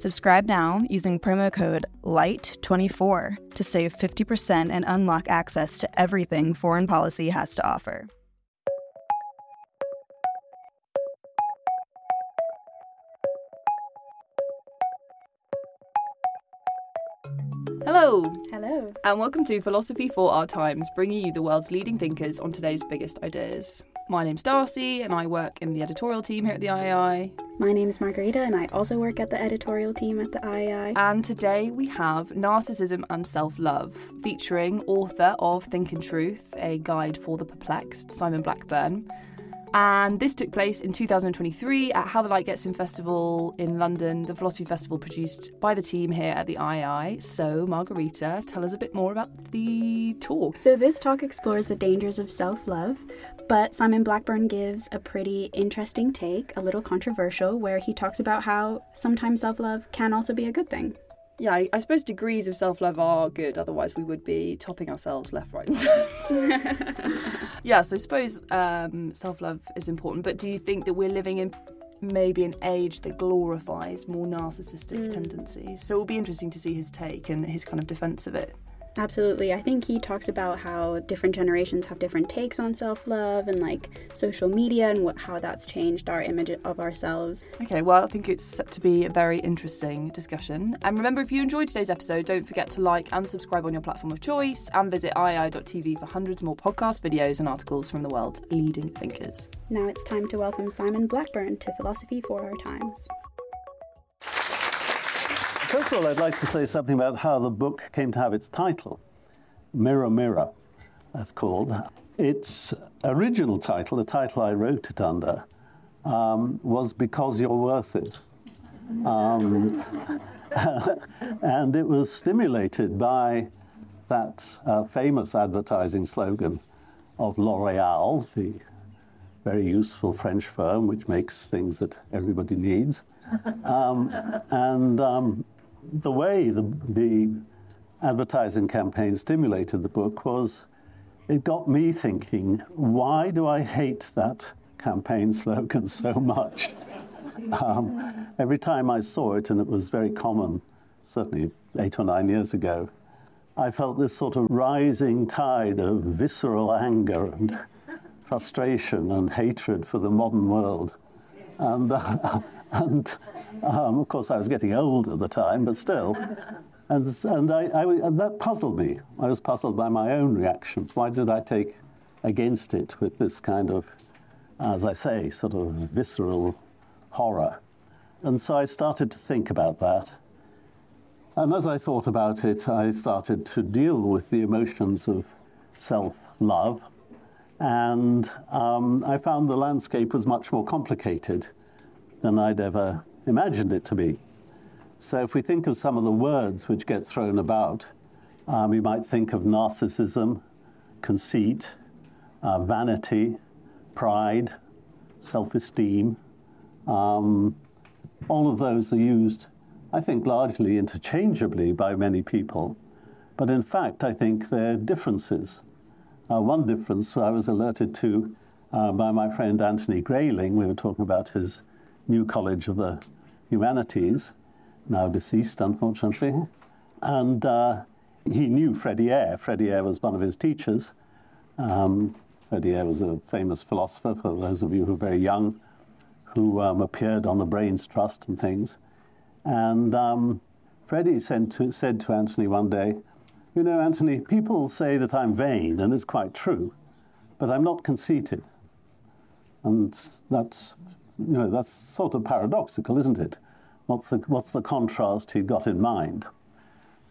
Subscribe now using promo code LIGHT24 to save 50% and unlock access to everything foreign policy has to offer. Hello, Hello. and welcome to Philosophy for Our Times, bringing you the world's leading thinkers on today's biggest ideas. My name's Darcy, and I work in the editorial team here at the IAI. My name is Margarita, and I also work at the editorial team at the IAI. And today we have Narcissism and Self Love, featuring author of Think and Truth, a guide for the perplexed, Simon Blackburn. And this took place in 2023 at How the Light Gets In Festival in London, the philosophy festival produced by the team here at the IAI. So, Margarita, tell us a bit more about the talk. So, this talk explores the dangers of self love, but Simon Blackburn gives a pretty interesting take, a little controversial, where he talks about how sometimes self love can also be a good thing. Yeah, I, I suppose degrees of self love are good, otherwise, we would be topping ourselves left, right, and centre. yes, I suppose um, self love is important, but do you think that we're living in maybe an age that glorifies more narcissistic tendencies? So it will be interesting to see his take and his kind of defence of it. Absolutely. I think he talks about how different generations have different takes on self love and like social media and what, how that's changed our image of ourselves. Okay, well, I think it's set to be a very interesting discussion. And remember, if you enjoyed today's episode, don't forget to like and subscribe on your platform of choice and visit iai.tv for hundreds more podcast videos and articles from the world's leading thinkers. Now it's time to welcome Simon Blackburn to Philosophy for Our Times. First of all, I'd like to say something about how the book came to have its title, Mirror Mirror, that's called. Its original title, the title I wrote it under, um, was Because You're Worth It. Um, and it was stimulated by that uh, famous advertising slogan of L'Oreal, the very useful French firm which makes things that everybody needs. Um, and um, the way the, the advertising campaign stimulated the book was it got me thinking, why do I hate that campaign slogan so much? Um, every time I saw it, and it was very common, certainly eight or nine years ago, I felt this sort of rising tide of visceral anger and frustration and hatred for the modern world. And, uh, and um, of course, I was getting old at the time, but still. And, and, I, I, and that puzzled me. I was puzzled by my own reactions. Why did I take against it with this kind of, as I say, sort of visceral horror? And so I started to think about that. And as I thought about it, I started to deal with the emotions of self love. And um, I found the landscape was much more complicated than I'd ever imagined it to be. So, if we think of some of the words which get thrown about, um, we might think of narcissism, conceit, uh, vanity, pride, self esteem. Um, all of those are used, I think, largely interchangeably by many people. But in fact, I think they're differences. Uh, one difference I was alerted to uh, by my friend Anthony Grayling. We were talking about his new College of the Humanities, now deceased, unfortunately. And uh, he knew Freddie Ayer. Freddie Ayer was one of his teachers. Um, Freddie Ayer was a famous philosopher, for those of you who are very young, who um, appeared on the Brains Trust and things. And um, Freddie to, said to Anthony one day, You know, Anthony, people say that I'm vain, and it's quite true, but I'm not conceited. And that's, you know, that's sort of paradoxical, isn't it? What's the, what's the contrast he got in mind?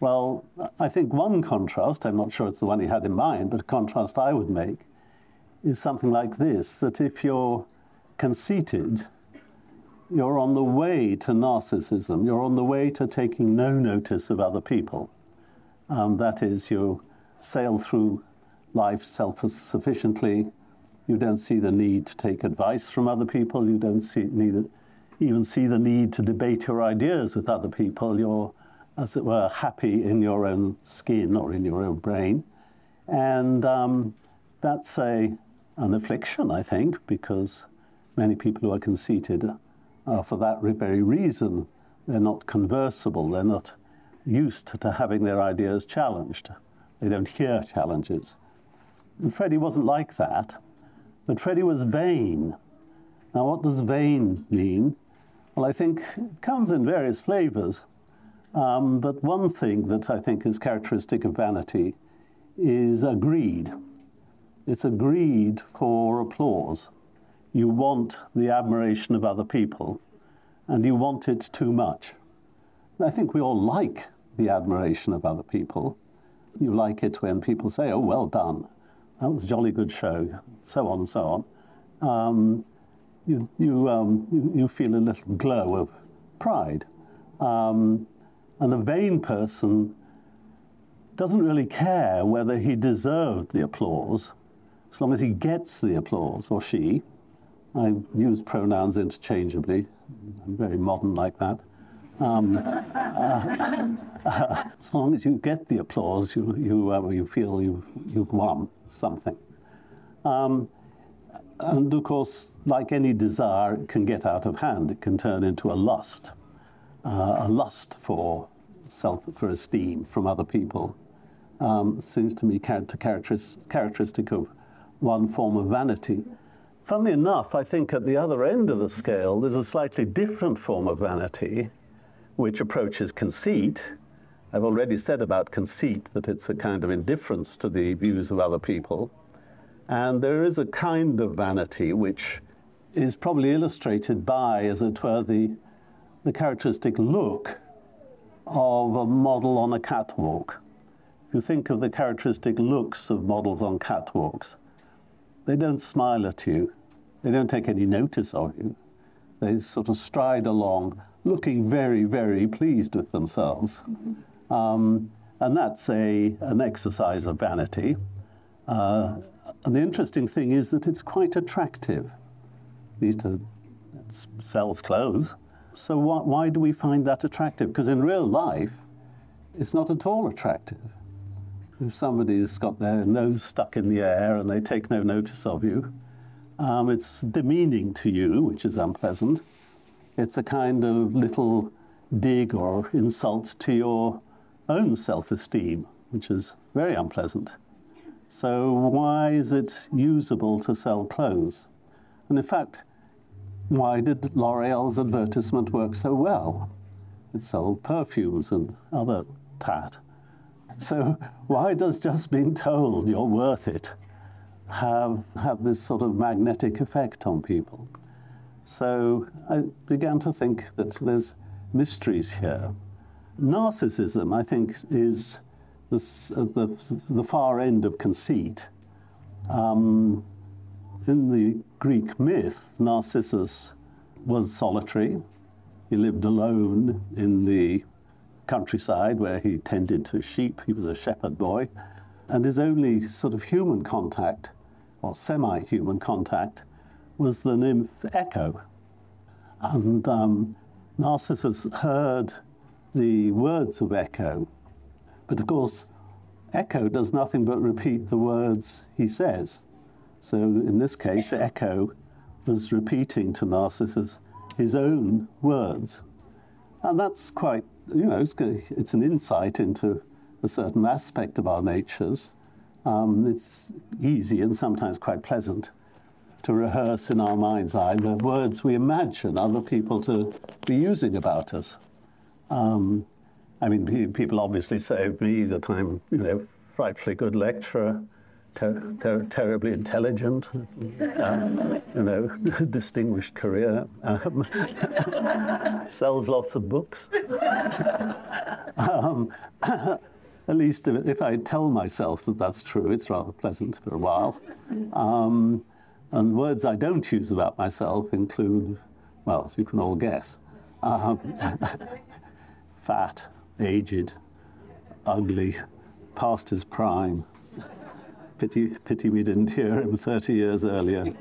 Well, I think one contrast, I'm not sure it's the one he had in mind, but a contrast I would make is something like this that if you're conceited, you're on the way to narcissism, you're on the way to taking no notice of other people. Um, that is, you sail through life self sufficiently, you don't see the need to take advice from other people, you don't see, neither, even see the need to debate your ideas with other people. You're, as it were, happy in your own skin or in your own brain. And um, that's a, an affliction, I think, because many people who are conceited are for that very reason. They're not conversable, they're not used to having their ideas challenged. They don't hear challenges. And Freddie wasn't like that, but Freddie was vain. Now, what does vain mean? Well, I think it comes in various flavors. Um, but one thing that I think is characteristic of vanity is a greed. It's a greed for applause. You want the admiration of other people, and you want it too much. I think we all like the admiration of other people. You like it when people say, oh, well done, that was a jolly good show, so on and so on. Um, you, you, um, you, you, feel a little glow of pride. Um, and a vain person doesn't really care whether he deserved the applause, as long as he gets the applause, or she. I use pronouns interchangeably. I'm very modern like that. Um, uh, uh, as long as you get the applause, you, you, uh, you feel you've, you've won something. Um, and of course, like any desire, it can get out of hand. It can turn into a lust, uh, a lust for self, for esteem from other people. Um, seems to me characteristic of one form of vanity. Funnily enough, I think at the other end of the scale, there's a slightly different form of vanity, which approaches conceit. I've already said about conceit that it's a kind of indifference to the views of other people. And there is a kind of vanity which is probably illustrated by, as it were, the, the characteristic look of a model on a catwalk. If you think of the characteristic looks of models on catwalks, they don't smile at you, they don't take any notice of you. They sort of stride along looking very, very pleased with themselves. Mm-hmm. Um, and that's a, an exercise of vanity. Uh, and the interesting thing is that it's quite attractive. These to sells clothes. So why, why do we find that attractive? Because in real life, it's not at all attractive. If somebody's got their nose stuck in the air and they take no notice of you, um, it's demeaning to you, which is unpleasant. It's a kind of little dig or insult to your own self esteem, which is very unpleasant. So, why is it usable to sell clothes? And in fact, why did L'Oreal's advertisement work so well? It sold perfumes and other tat. So, why does just being told you're worth it have, have this sort of magnetic effect on people? So I began to think that there's mysteries here. Narcissism, I think, is the, the, the far end of conceit. Um, in the Greek myth, Narcissus was solitary. He lived alone in the countryside where he tended to sheep. He was a shepherd boy. And his only sort of human contact, or semi human contact, was the nymph Echo. And um, Narcissus heard the words of Echo. But of course, Echo does nothing but repeat the words he says. So in this case, Echo was repeating to Narcissus his own words. And that's quite, you know, it's, it's an insight into a certain aspect of our natures. Um, it's easy and sometimes quite pleasant to rehearse in our mind's eye the words we imagine other people to be using about us. Um, I mean, people obviously say of me that I'm, you know, frightfully good lecturer, ter- ter- terribly intelligent, um, you know, distinguished career, um, sells lots of books. um, at least if I tell myself that that's true, it's rather pleasant for a while. Um, and words I don't use about myself include, well, you can all guess, um, fat, aged, ugly, past his prime. Pity, pity we didn't hear him 30 years earlier.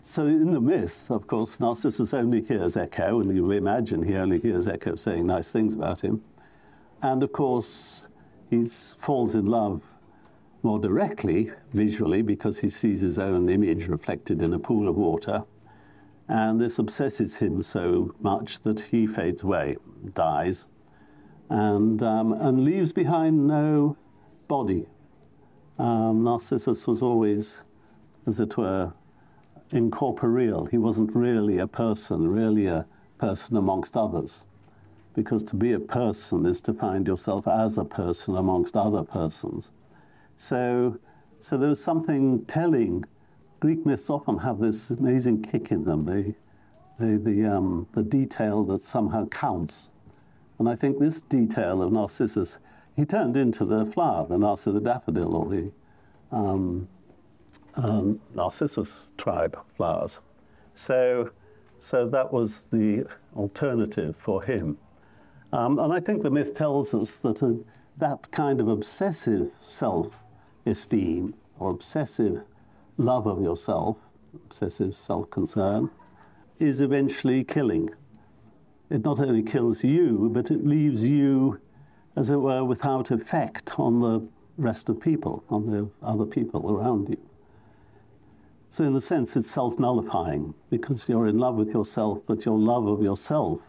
so, in the myth, of course, Narcissus only hears Echo, and you imagine he only hears Echo saying nice things about him. And of course, he falls in love more directly, visually, because he sees his own image reflected in a pool of water. And this obsesses him so much that he fades away, dies, and, um, and leaves behind no body. Um, Narcissus was always, as it were, incorporeal. He wasn't really a person, really a person amongst others. Because to be a person is to find yourself as a person amongst other persons. So, so there was something telling Greek myths often have this amazing kick in them, the, the, the, um, the detail that somehow counts. And I think this detail of Narcissus, he turned into the flower, the Narcissus the daffodil, or the um, um, Narcissus tribe flowers. So, so that was the alternative for him. Um, and I think the myth tells us that a, that kind of obsessive self esteem or obsessive love of yourself, obsessive self concern, is eventually killing. It not only kills you, but it leaves you, as it were, without effect on the rest of people, on the other people around you. So, in a sense, it's self nullifying because you're in love with yourself, but your love of yourself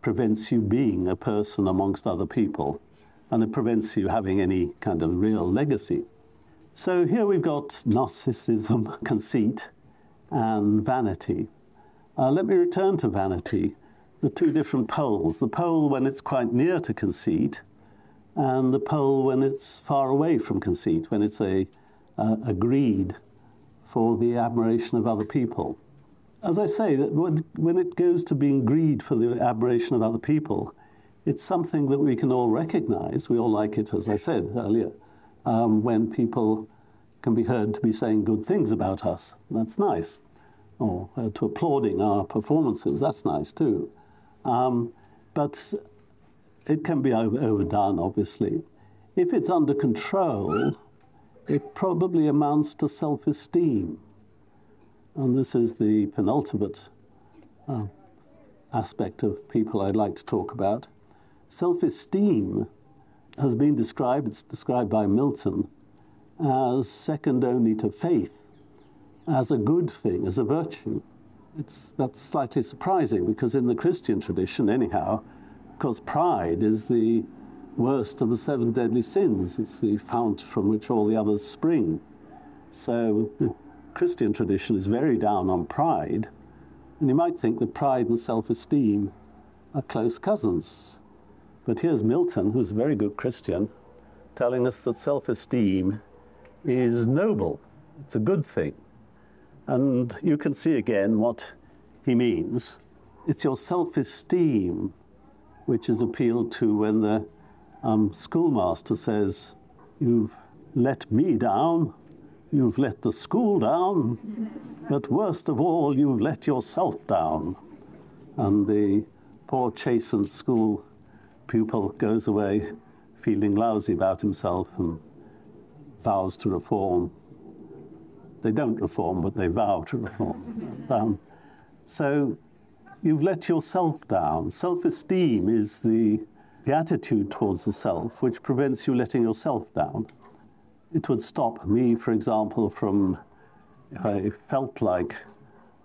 prevents you being a person amongst other people and it prevents you having any kind of real legacy. So here we've got narcissism, conceit, and vanity. Uh, let me return to vanity, the two different poles. The pole when it's quite near to conceit, and the pole when it's far away from conceit, when it's a, a greed for the admiration of other people. As I say, that when it goes to being greed for the admiration of other people, it's something that we can all recognize. We all like it, as I said earlier um, when people can be heard to be saying good things about us. That's nice. Or uh, to applauding our performances. That's nice too. Um, but it can be over- overdone, obviously. If it's under control, it probably amounts to self esteem. And this is the penultimate uh, aspect of people I'd like to talk about. Self esteem has been described, it's described by Milton, as second only to faith, as a good thing, as a virtue. It's, that's slightly surprising because in the Christian tradition, anyhow, because pride is the worst of the seven deadly sins. It's the fount from which all the others spring. So the Christian tradition is very down on pride, and you might think that pride and self esteem are close cousins. But here's Milton, who's a very good Christian, telling us that self esteem is noble, it's a good thing. And you can see again what he means. It's your self esteem which is appealed to when the um, schoolmaster says, You've let me down, you've let the school down, but worst of all, you've let yourself down. And the poor chastened school pupil goes away feeling lousy about himself and vows to reform. They don't reform, but they vow to reform. um, so you've let yourself down. Self esteem is the, the attitude towards the self which prevents you letting yourself down. It would stop me, for example, from, if I felt like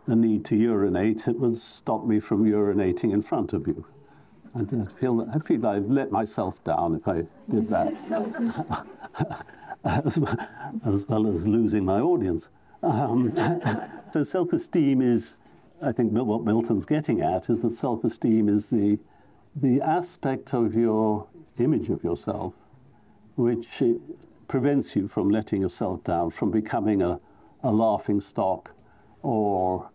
the need to urinate, it would stop me from urinating in front of you. I feel, I feel I've let myself down if I did that, as, as, well as losing my audience. Um, so self-esteem is, I think what Milton's getting at is that self-esteem is the, the aspect of your image of yourself which prevents you from letting yourself down, from becoming a, a laughing stock or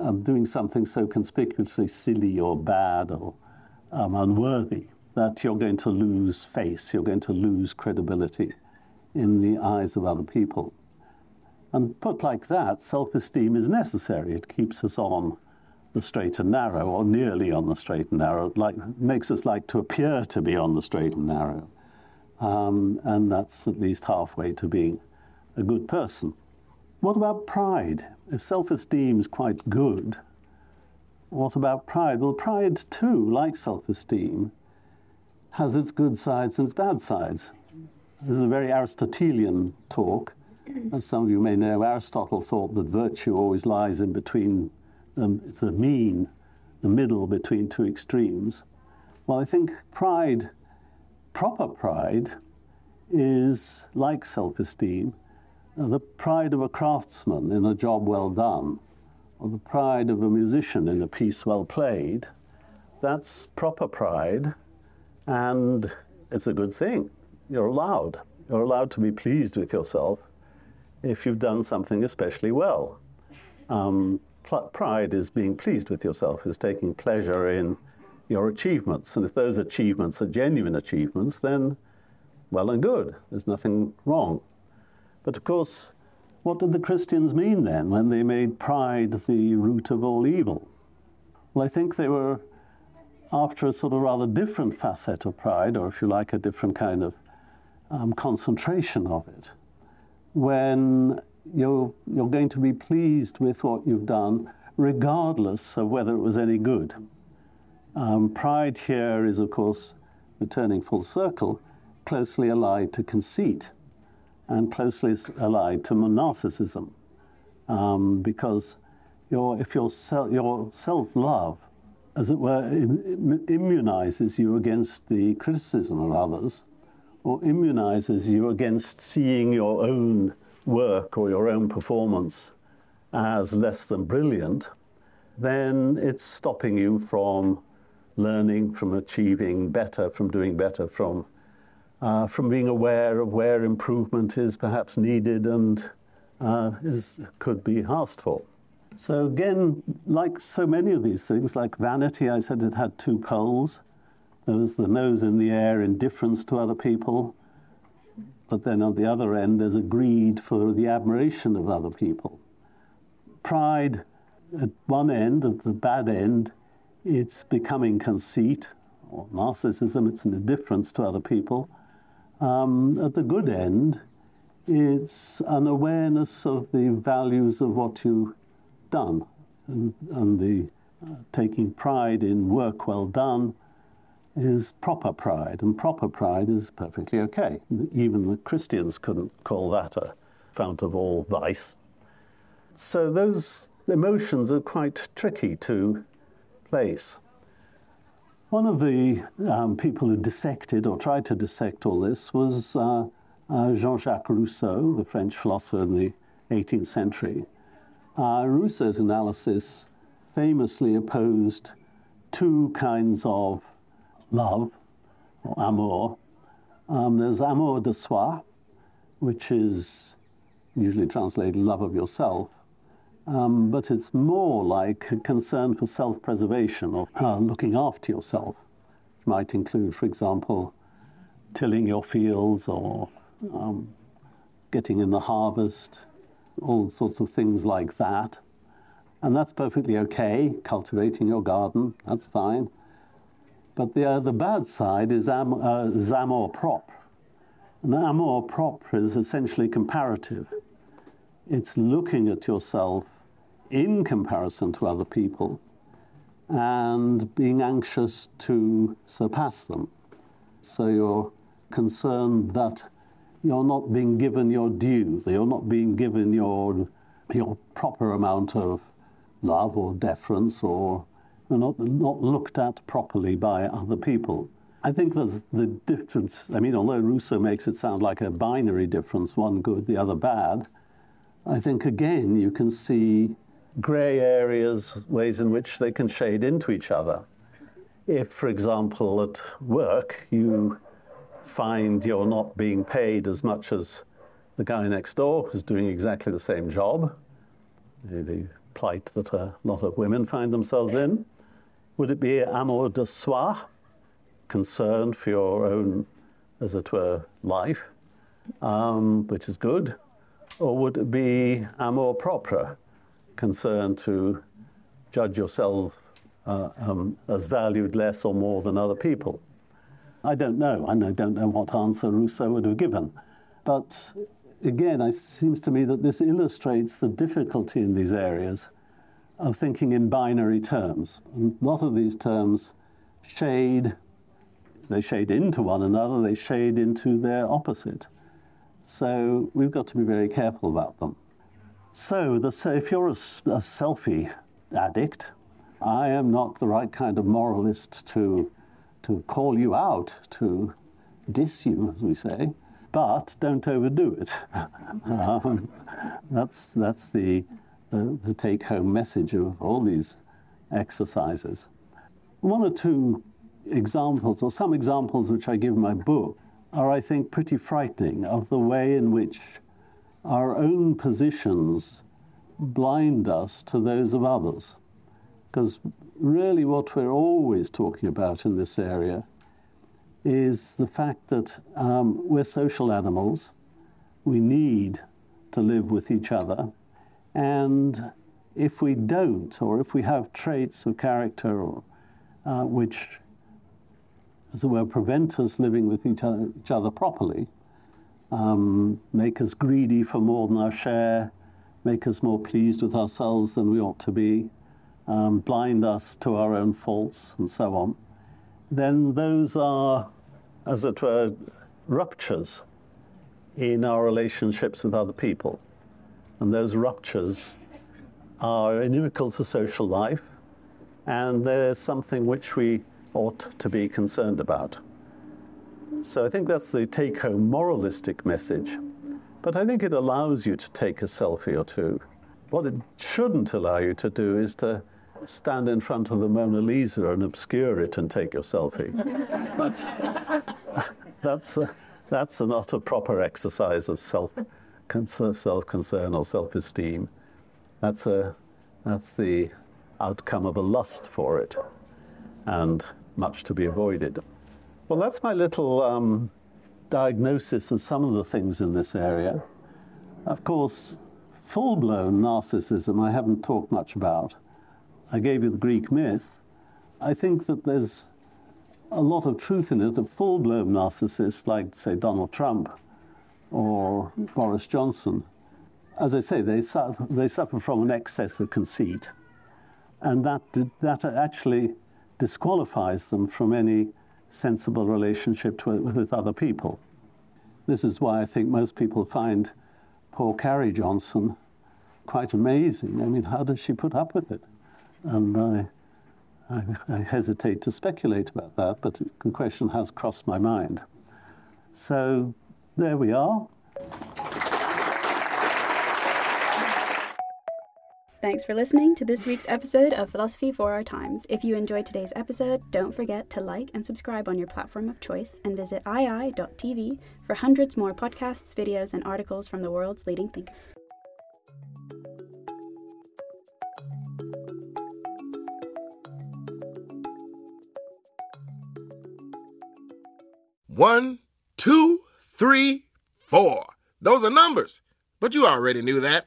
um, doing something so conspicuously silly or bad or um, unworthy that you're going to lose face, you're going to lose credibility in the eyes of other people. And put like that, self esteem is necessary. It keeps us on the straight and narrow, or nearly on the straight and narrow, like makes us like to appear to be on the straight and narrow. Um, and that's at least halfway to being a good person. What about pride? If self esteem is quite good, what about pride? Well, pride too, like self esteem, has its good sides and its bad sides. This is a very Aristotelian talk. As some of you may know, Aristotle thought that virtue always lies in between the, the mean, the middle between two extremes. Well, I think pride, proper pride, is like self esteem, the pride of a craftsman in a job well done, or the pride of a musician in a piece well played. That's proper pride, and it's a good thing. You're allowed. You're allowed to be pleased with yourself if you've done something especially well. Um, pride is being pleased with yourself, is taking pleasure in your achievements. And if those achievements are genuine achievements, then well and good. There's nothing wrong. But of course, what did the Christians mean then when they made pride the root of all evil? Well, I think they were after a sort of rather different facet of pride, or if you like, a different kind of um, concentration of it when you're, you're going to be pleased with what you've done, regardless of whether it was any good. Um, pride here is, of course, returning full circle, closely allied to conceit and closely allied to narcissism. Um, because your, if your, sel- your self love, as it were, Im- immunizes you against the criticism of others, or immunizes you against seeing your own work or your own performance as less than brilliant, then it's stopping you from learning, from achieving better, from doing better, from, uh, from being aware of where improvement is perhaps needed and uh, is, could be asked for. So, again, like so many of these things, like vanity, I said it had two poles. There was the nose in the air, indifference to other people. But then on the other end, there's a greed for the admiration of other people. Pride, at one end, at the bad end, it's becoming conceit or narcissism, it's an indifference to other people. Um, at the good end, it's an awareness of the values of what you've done and, and the uh, taking pride in work well done is proper pride, and proper pride is perfectly okay. Even the Christians couldn't call that a fount of all vice. So those emotions are quite tricky to place. One of the um, people who dissected or tried to dissect all this was uh, uh, Jean Jacques Rousseau, the French philosopher in the 18th century. Uh, Rousseau's analysis famously opposed two kinds of love or amour. Um, there's amour de soi, which is usually translated love of yourself, um, but it's more like a concern for self preservation or uh, looking after yourself. It might include, for example, tilling your fields or um, getting in the harvest, all sorts of things like that. And that's perfectly okay, cultivating your garden, that's fine. But the, uh, the bad side is am, uh, amour propre. And amour propre is essentially comparative. It's looking at yourself in comparison to other people and being anxious to surpass them. So you're concerned that you're not being given your due, that you're not being given your, your proper amount of love or deference or are not, not looked at properly by other people. I think there's the difference. I mean, although Rousseau makes it sound like a binary difference, one good, the other bad, I think again you can see grey areas, ways in which they can shade into each other. if, for example, at work you find you're not being paid as much as the guy next door who's doing exactly the same job, the plight that a lot of women find themselves in? Would it be amour de soi, concern for your own, as it were, life, um, which is good? Or would it be amour propre, concern to judge yourself uh, um, as valued less or more than other people? I don't know, and I don't know what answer Rousseau would have given. But again, it seems to me that this illustrates the difficulty in these areas of thinking in binary terms. And a lot of these terms shade, they shade into one another, they shade into their opposite. So we've got to be very careful about them. So the, if you're a, a selfie addict, I am not the right kind of moralist to, to call you out, to diss you, as we say, but don't overdo it. um, that's, that's the, the, the take home message of all these exercises. One or two examples, or some examples which I give in my book, are, I think, pretty frightening of the way in which our own positions blind us to those of others. Because really, what we're always talking about in this area is the fact that um, we're social animals. We need to live with each other. And if we don't, or if we have traits of character or, uh, which, as it were, prevent us living with each other, each other properly, um, make us greedy for more than our share, make us more pleased with ourselves than we ought to be, um, blind us to our own faults, and so on, then those are, as it were, ruptures in our relationships with other people. And those ruptures are inimical to social life, and they're something which we ought to be concerned about. So I think that's the take home moralistic message. But I think it allows you to take a selfie or two. What it shouldn't allow you to do is to stand in front of the Mona Lisa and obscure it and take your selfie. that's that's uh, that's not a proper exercise of self self concern or self esteem. That's a that's the outcome of a lust for it, and much to be avoided. Well, that's my little um, diagnosis of some of the things in this area. Of course, full blown narcissism I haven't talked much about. I gave you the Greek myth, I think that there's a lot of truth in it. A full blown narcissist, like, say, Donald Trump or Boris Johnson, as I say, they suffer, they suffer from an excess of conceit. And that, that actually disqualifies them from any sensible relationship with, with other people. This is why I think most people find poor Carrie Johnson quite amazing. I mean, how does she put up with it? And I, I, I, hesitate to speculate about that, but the question has crossed my mind. So there we are. Thanks for listening to this week's episode of Philosophy for Our Times. If you enjoyed today's episode, don't forget to like and subscribe on your platform of choice and visit iai.tv for hundreds more podcasts, videos, and articles from the world's leading thinkers. One, two, three, four. Those are numbers. But you already knew that.